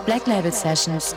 Black Label Sessions.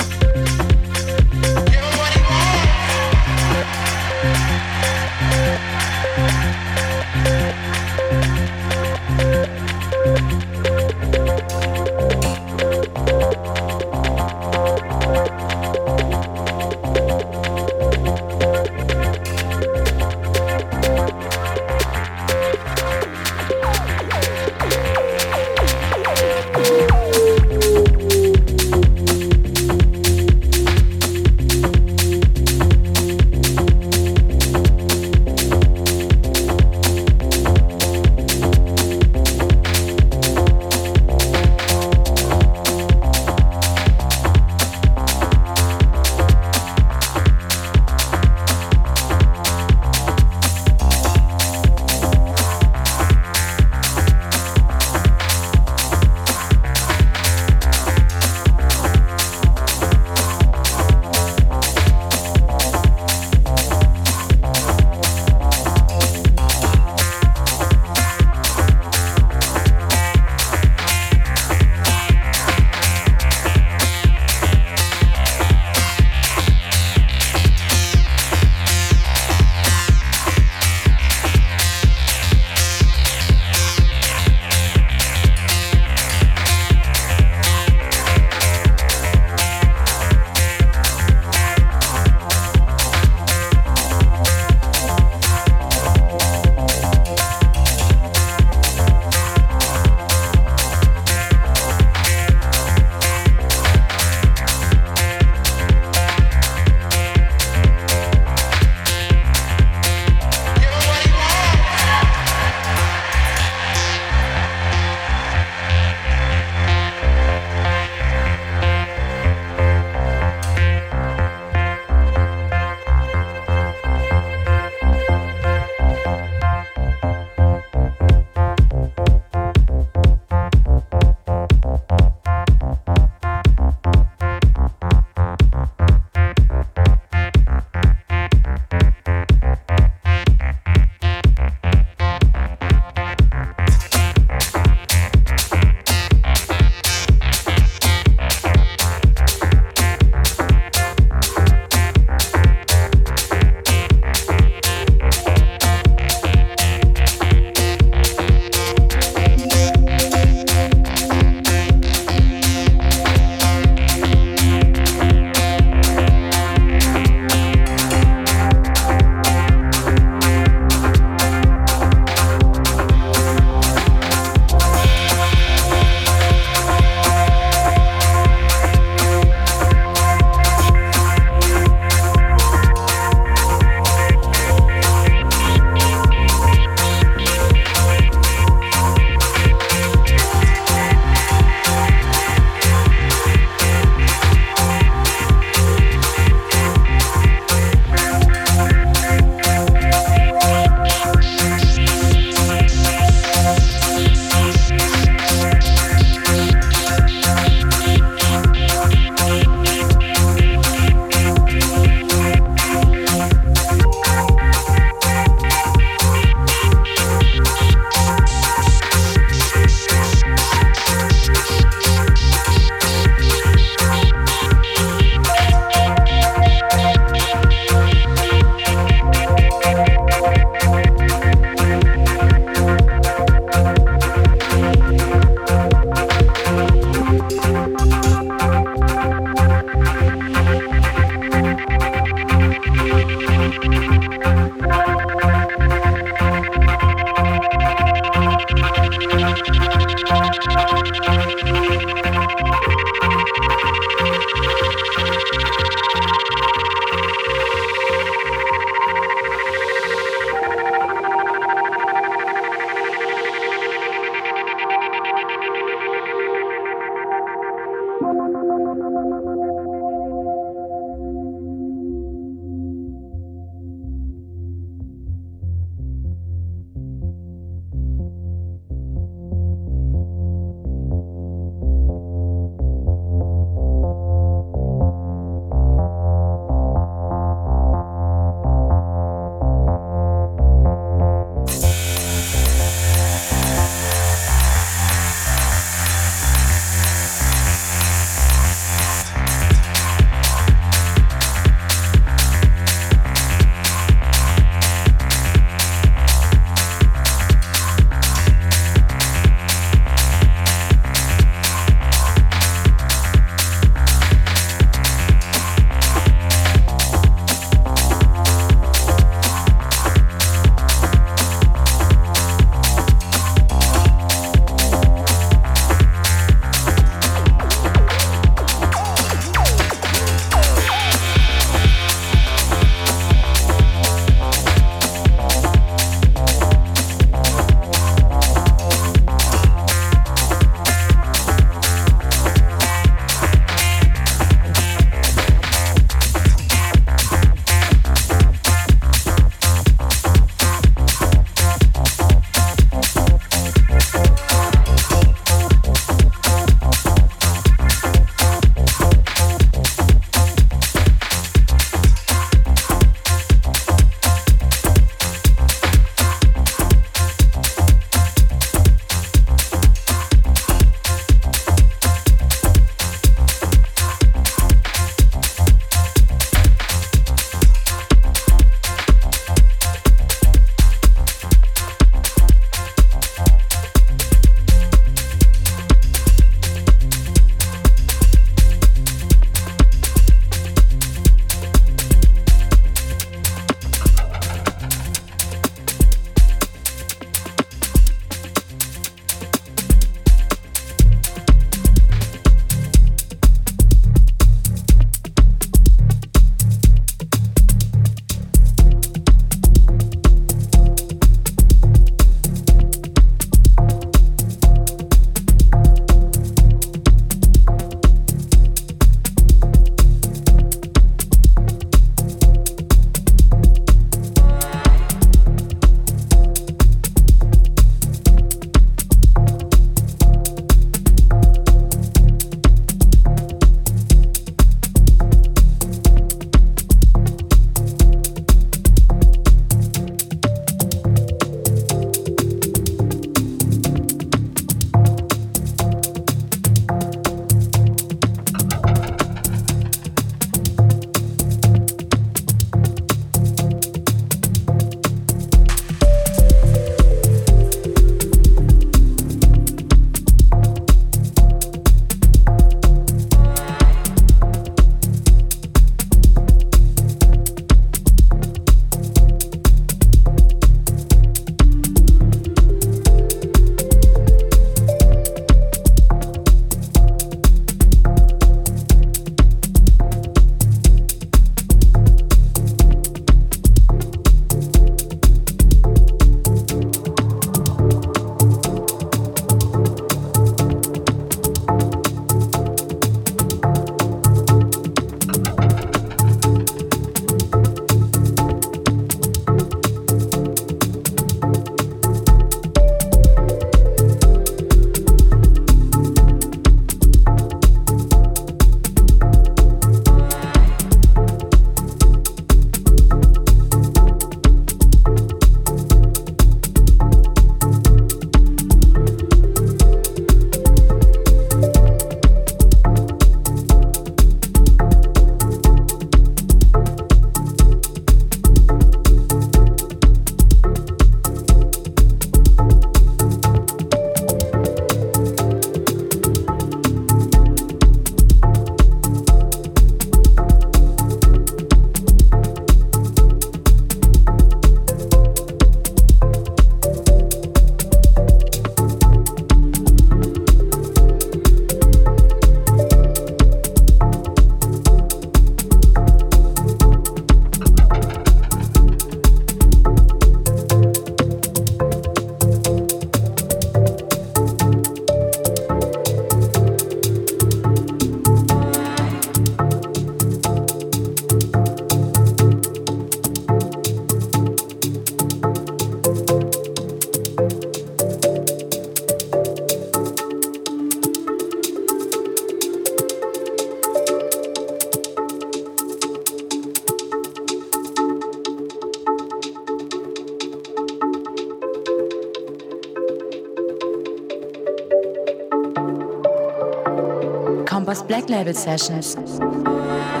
Black Label Sessions.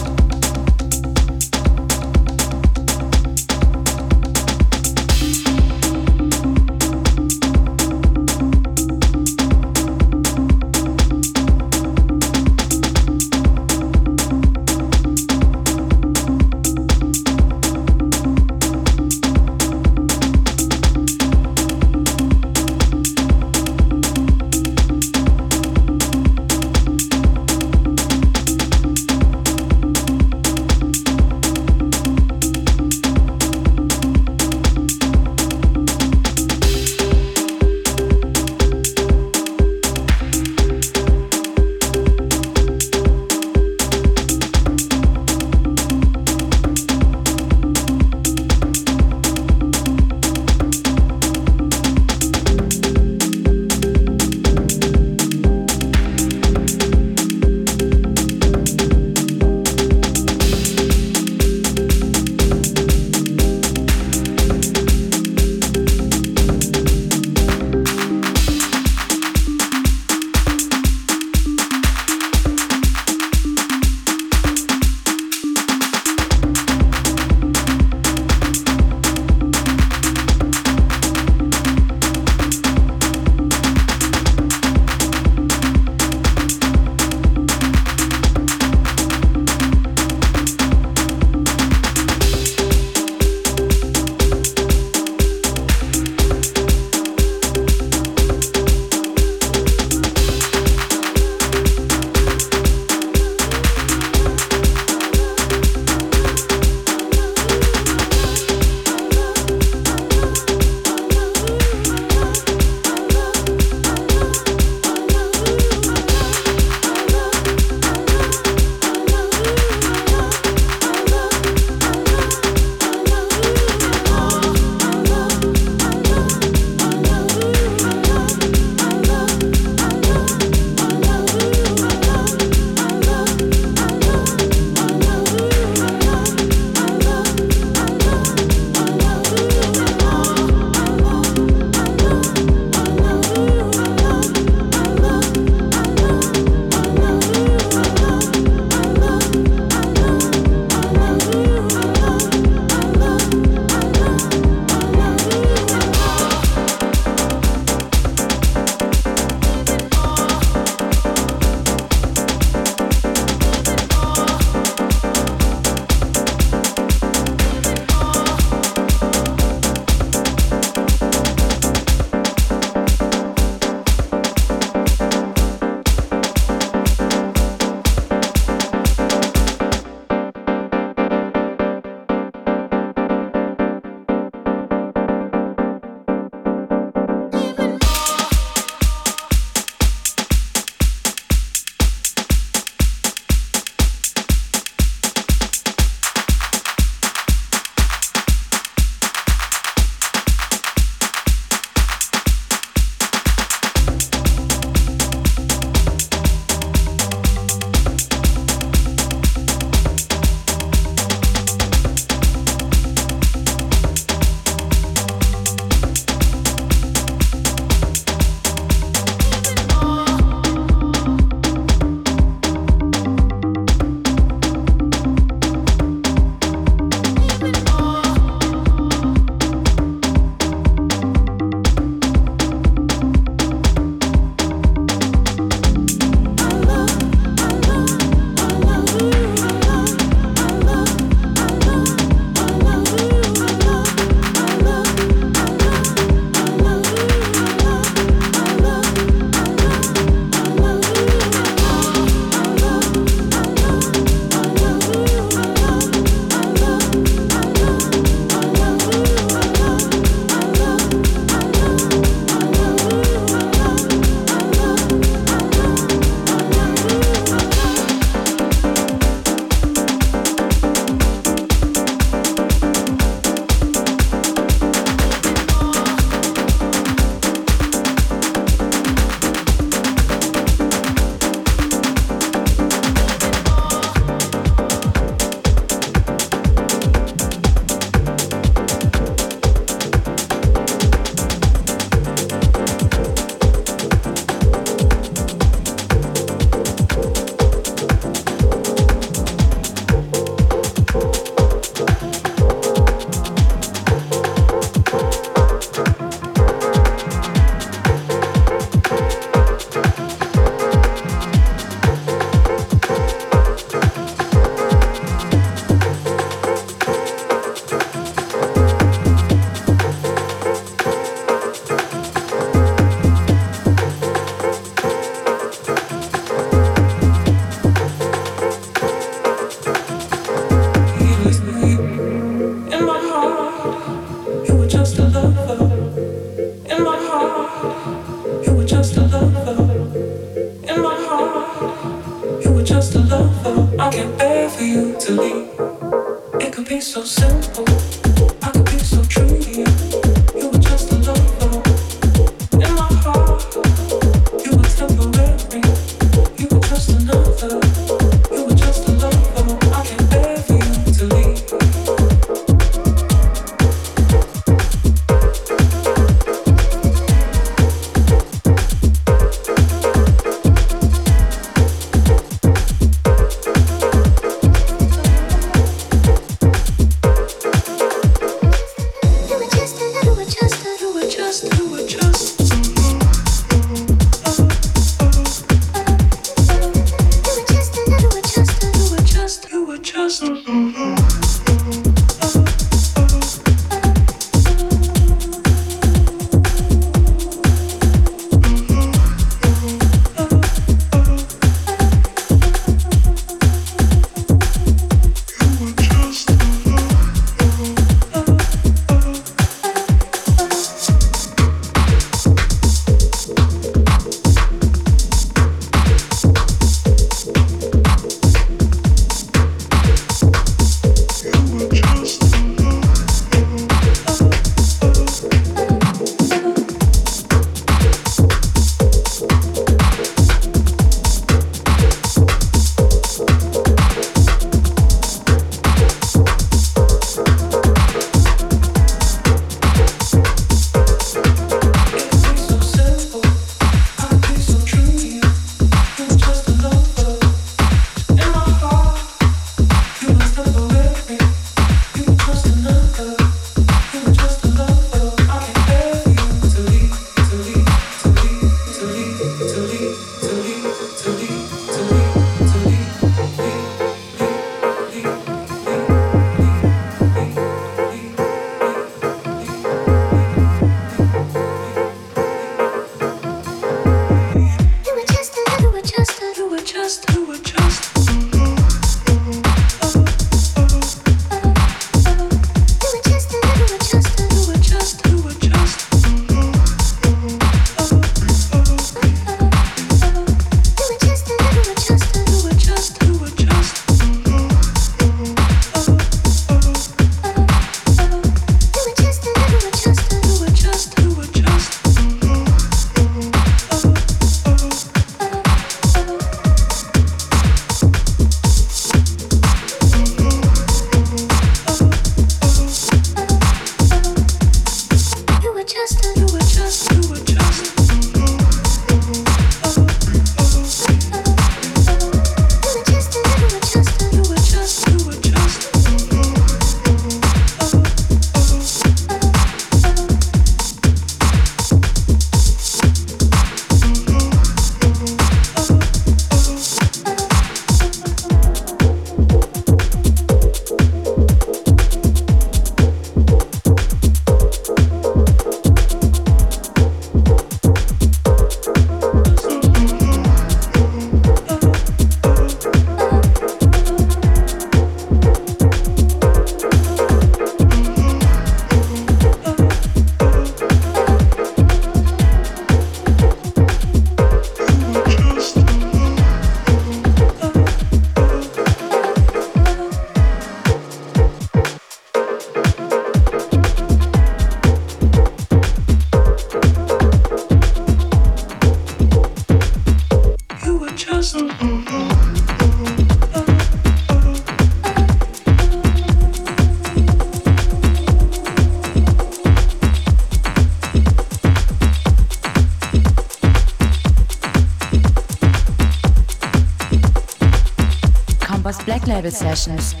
Sessions.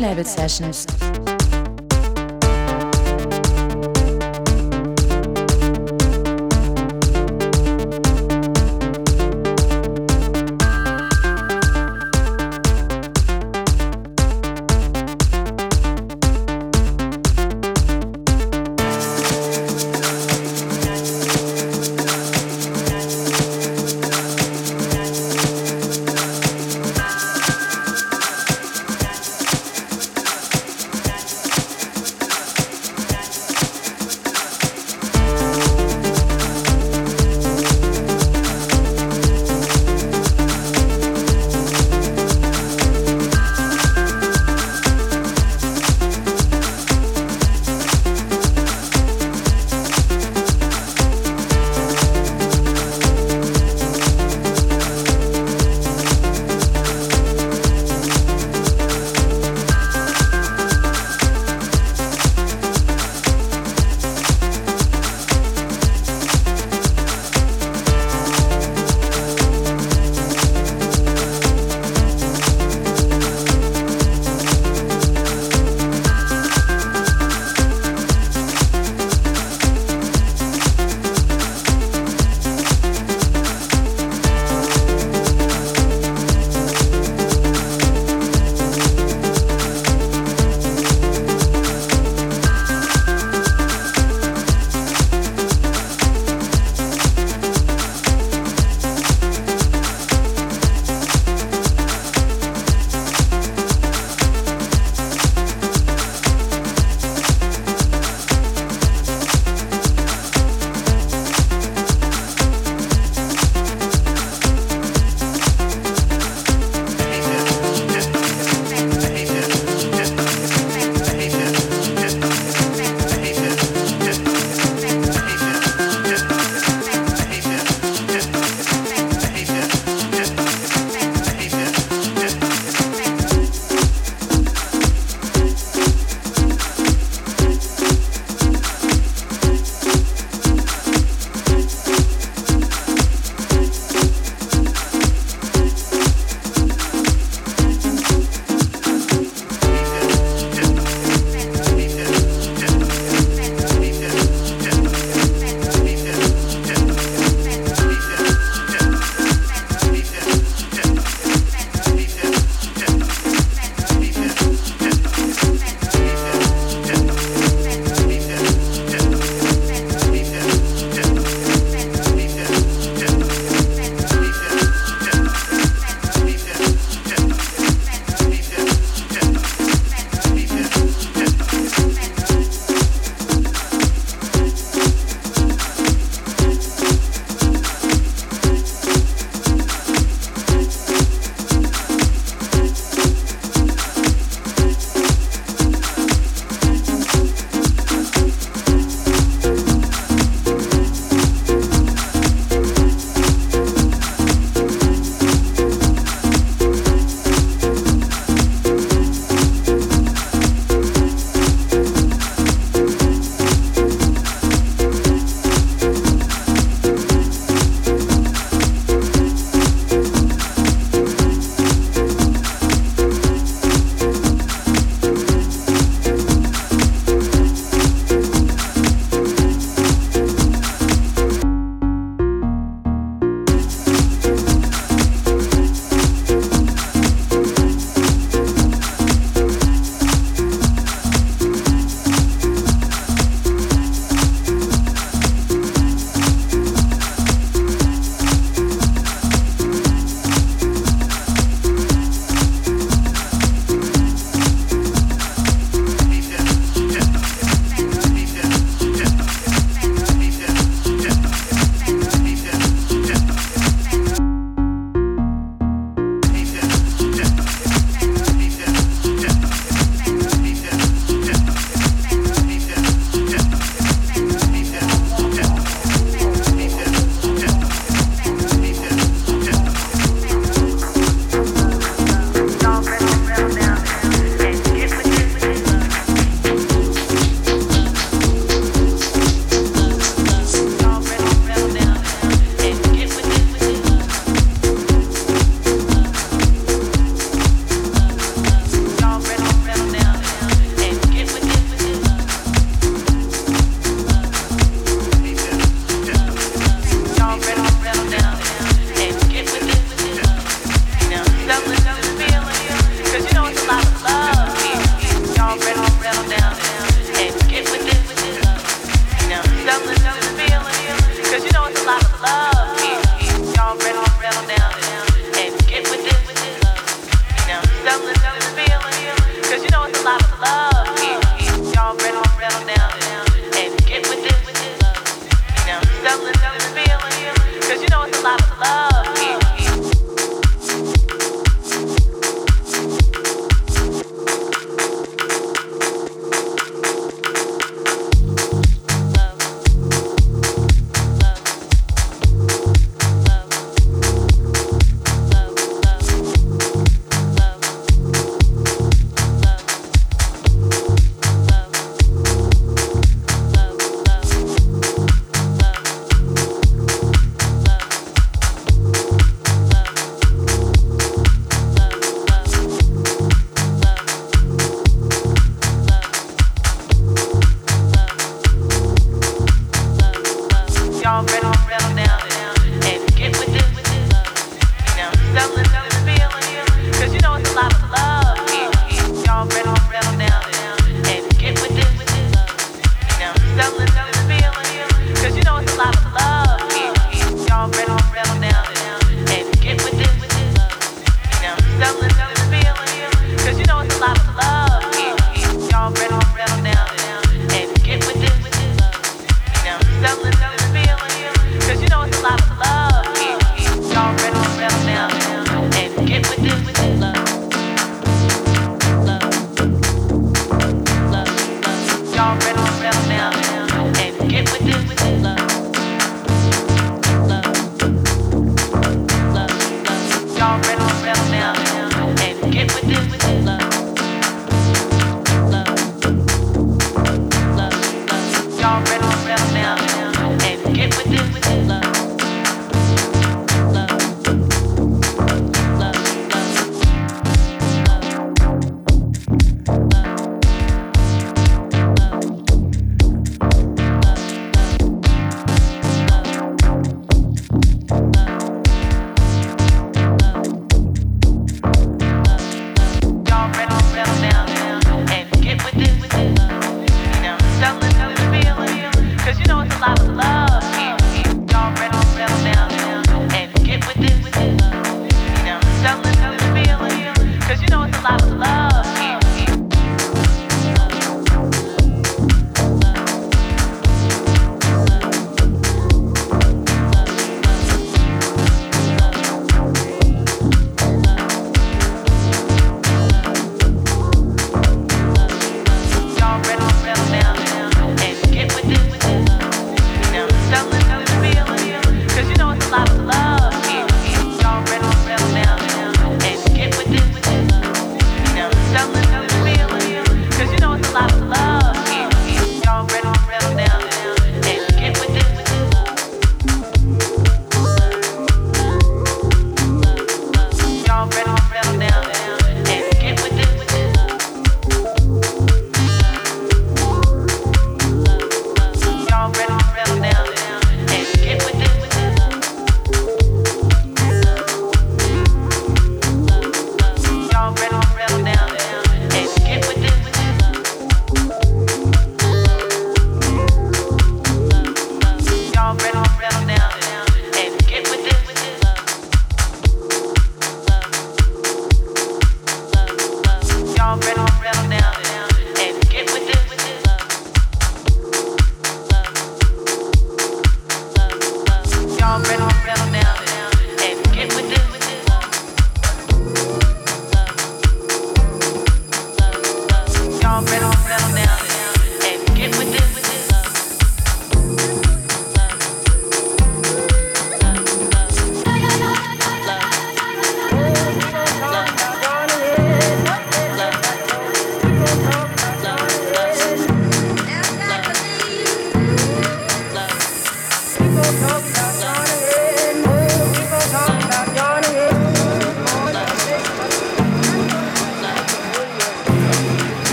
Label Sessions.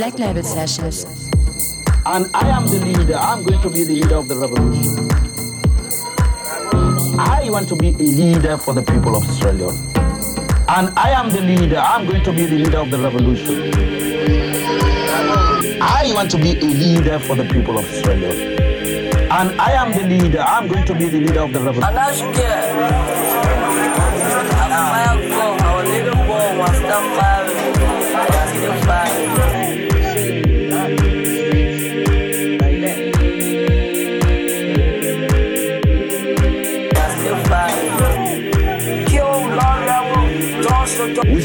Black Label Sessions. And I am the leader. I'm going to be the leader of the revolution. I want to be a leader for the people of Australia. And I am the leader. I'm going to be the leader of the revolution. I want to be a leader for the people of Australia. And I am the leader. I'm going to be the leader of the revolution.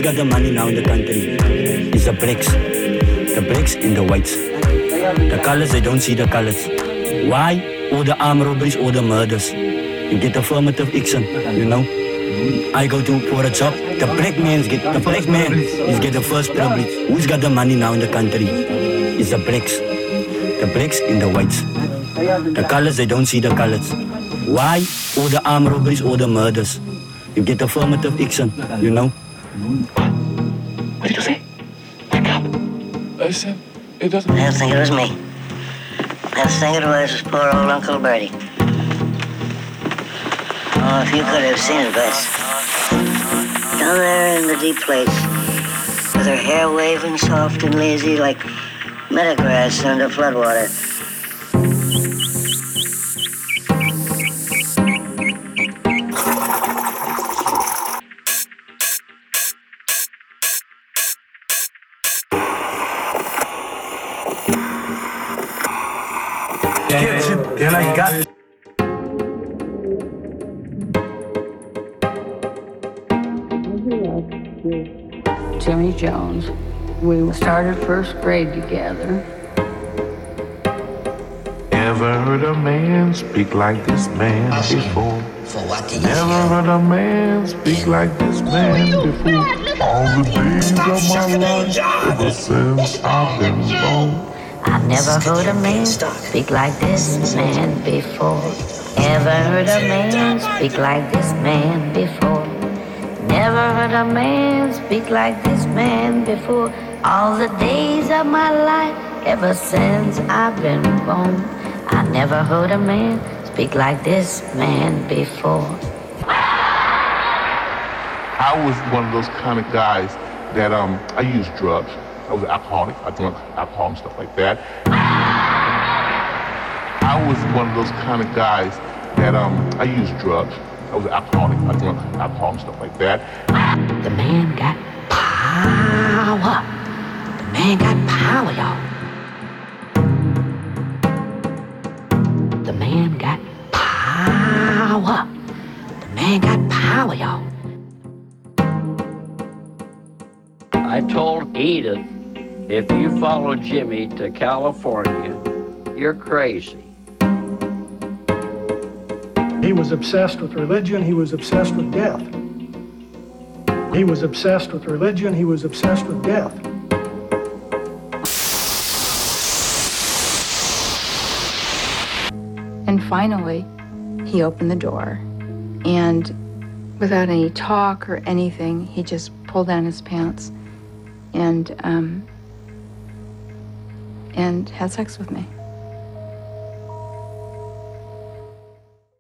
Got the money now in the country? is the blacks. The blacks and the whites. The colors, they don't see the colors. Why? All the armed robberies, all the murders. You get affirmative action, you know? I go to for a job, the black man get the black man is get the first privilege. Who's got the money now in the country? It's the blacks. The blacks and the whites. The colors, they don't see the colors. Why? All the armed robberies, all the murders. You get affirmative action, you know? What What did you say? Wake up. I said, it doesn't. I don't think it was me. I think it was poor old Uncle Bertie. Oh, if you could have seen it, Bess. Down there in the deep place, with her hair waving soft and lazy like meadow grass under floodwater. Jones. We started first grade together. Never heard a man speak like this man before. Never heard a man speak like this man before. All the days of my life, ever since I've been born. I never heard a man speak like this man before. Ever heard a man speak like this man before. A man speak like this man before. All the days of my life, ever since I've been born, I never heard a man speak like this man before. I was one of those kind of guys that um I used drugs. I was an alcoholic. I drank alcohol and stuff like that. I was one of those kind of guys that um I used drugs. I was an alcoholic. I drank alcohol and stuff like that. The man got power. The man got power, y'all. The man got power. The man got power, y'all. I told Edith, if you follow Jimmy to California, you're crazy. He was obsessed with religion. He was obsessed with death. He was obsessed with religion. He was obsessed with death. And finally, he opened the door. And without any talk or anything, he just pulled down his pants and um, and had sex with me.